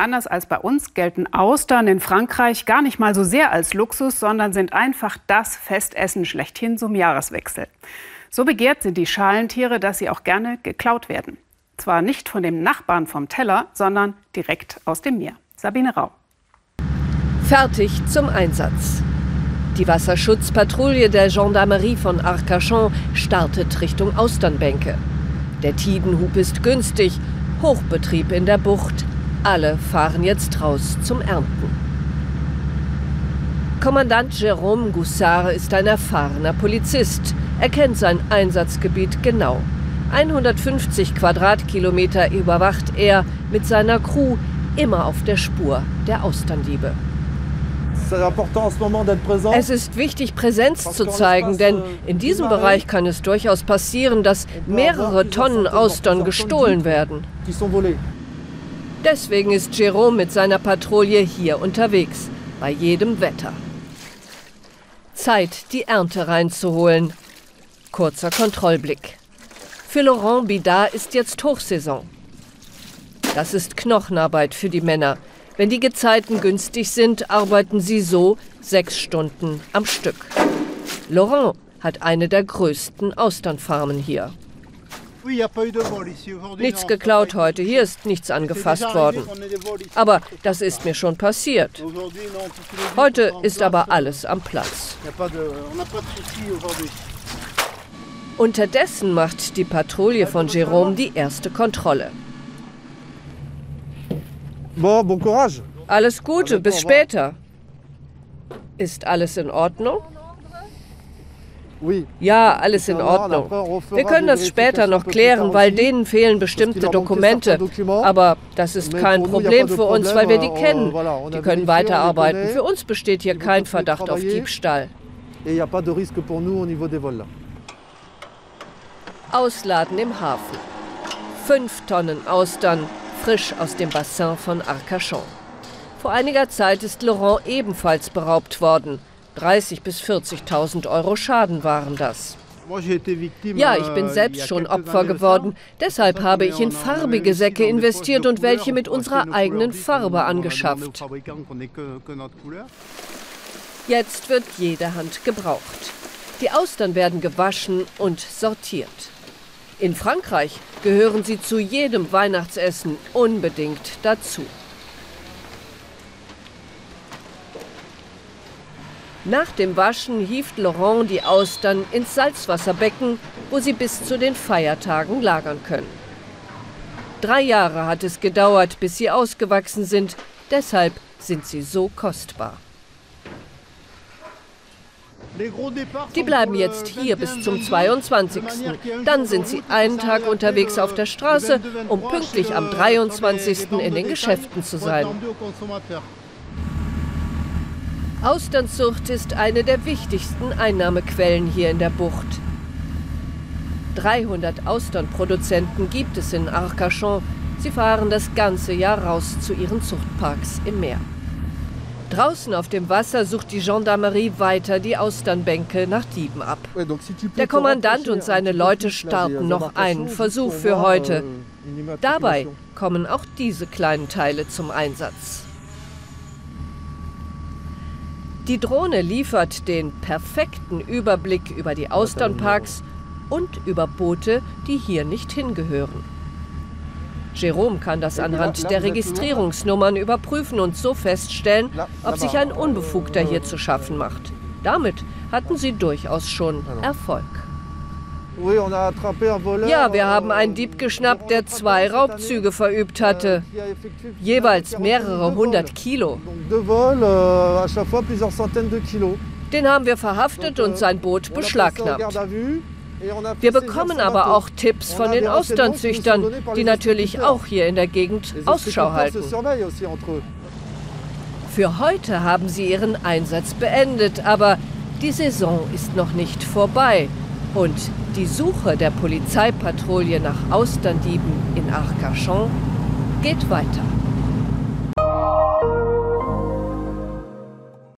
Anders als bei uns gelten Austern in Frankreich gar nicht mal so sehr als Luxus, sondern sind einfach das Festessen schlechthin zum Jahreswechsel. So begehrt sind die Schalentiere, dass sie auch gerne geklaut werden. Zwar nicht von dem Nachbarn vom Teller, sondern direkt aus dem Meer. Sabine Rau. Fertig zum Einsatz. Die Wasserschutzpatrouille der Gendarmerie von Arcachon startet Richtung Austernbänke. Der Tidenhub ist günstig, Hochbetrieb in der Bucht, alle fahren jetzt raus zum Ernten. Kommandant Jérôme Goussard ist ein erfahrener Polizist. Er kennt sein Einsatzgebiet genau. 150 Quadratkilometer überwacht er mit seiner Crew immer auf der Spur der Austerndiebe. Es ist wichtig, Präsenz zu zeigen, denn euh, in diesem Bereich kann es durchaus passieren, dass mehrere Tonnen Austern gestohlen werden. Deswegen ist Jerome mit seiner Patrouille hier unterwegs, bei jedem Wetter. Zeit, die Ernte reinzuholen. Kurzer Kontrollblick. Für Laurent Bidard ist jetzt Hochsaison. Das ist Knochenarbeit für die Männer. Wenn die Gezeiten günstig sind, arbeiten sie so sechs Stunden am Stück. Laurent hat eine der größten Austernfarmen hier. Nichts geklaut heute, hier ist nichts angefasst worden. Aber das ist mir schon passiert. Heute ist aber alles am Platz. Unterdessen macht die Patrouille von Jérôme die erste Kontrolle. Alles Gute, bis später. Ist alles in Ordnung? Ja, alles in Ordnung. Wir können das später noch klären, weil denen fehlen bestimmte Dokumente. Aber das ist kein Problem für uns, weil wir die kennen. Die können weiterarbeiten. Für uns besteht hier kein Verdacht auf Diebstahl. Ausladen im Hafen. Fünf Tonnen Austern, frisch aus dem Bassin von Arcachon. Vor einiger Zeit ist Laurent ebenfalls beraubt worden. 30.000 bis 40.000 Euro Schaden waren das. Ja, ich bin selbst schon Opfer geworden. Deshalb habe ich in farbige Säcke investiert und welche mit unserer eigenen Farbe angeschafft. Jetzt wird jede Hand gebraucht. Die Austern werden gewaschen und sortiert. In Frankreich gehören sie zu jedem Weihnachtsessen unbedingt dazu. Nach dem Waschen hieft Laurent die Austern ins Salzwasserbecken, wo sie bis zu den Feiertagen lagern können. Drei Jahre hat es gedauert, bis sie ausgewachsen sind, deshalb sind sie so kostbar. Die bleiben jetzt hier bis zum 22. Dann sind sie einen Tag unterwegs auf der Straße, um pünktlich am 23. in den Geschäften zu sein. Austernzucht ist eine der wichtigsten Einnahmequellen hier in der Bucht. 300 Austernproduzenten gibt es in Arcachon. Sie fahren das ganze Jahr raus zu ihren Zuchtparks im Meer. Draußen auf dem Wasser sucht die Gendarmerie weiter die Austernbänke nach Dieben ab. Der Kommandant und seine Leute starten noch einen Versuch für heute. Euh, Dabei kommen auch diese kleinen Teile zum Einsatz. Die Drohne liefert den perfekten Überblick über die Austernparks und über Boote, die hier nicht hingehören. Jerome kann das anhand der Registrierungsnummern überprüfen und so feststellen, ob sich ein Unbefugter hier zu schaffen macht. Damit hatten sie durchaus schon Erfolg. Ja, wir haben einen Dieb geschnappt, der zwei Raubzüge verübt hatte. Jeweils mehrere hundert Kilo. Den haben wir verhaftet und sein Boot beschlagnahmt. Wir bekommen aber auch Tipps von den Austernzüchtern, die natürlich auch hier in der Gegend Ausschau halten. Für heute haben sie ihren Einsatz beendet, aber die Saison ist noch nicht vorbei. Und die Suche der Polizeipatrouille nach Austerndieben in Arcachon geht weiter.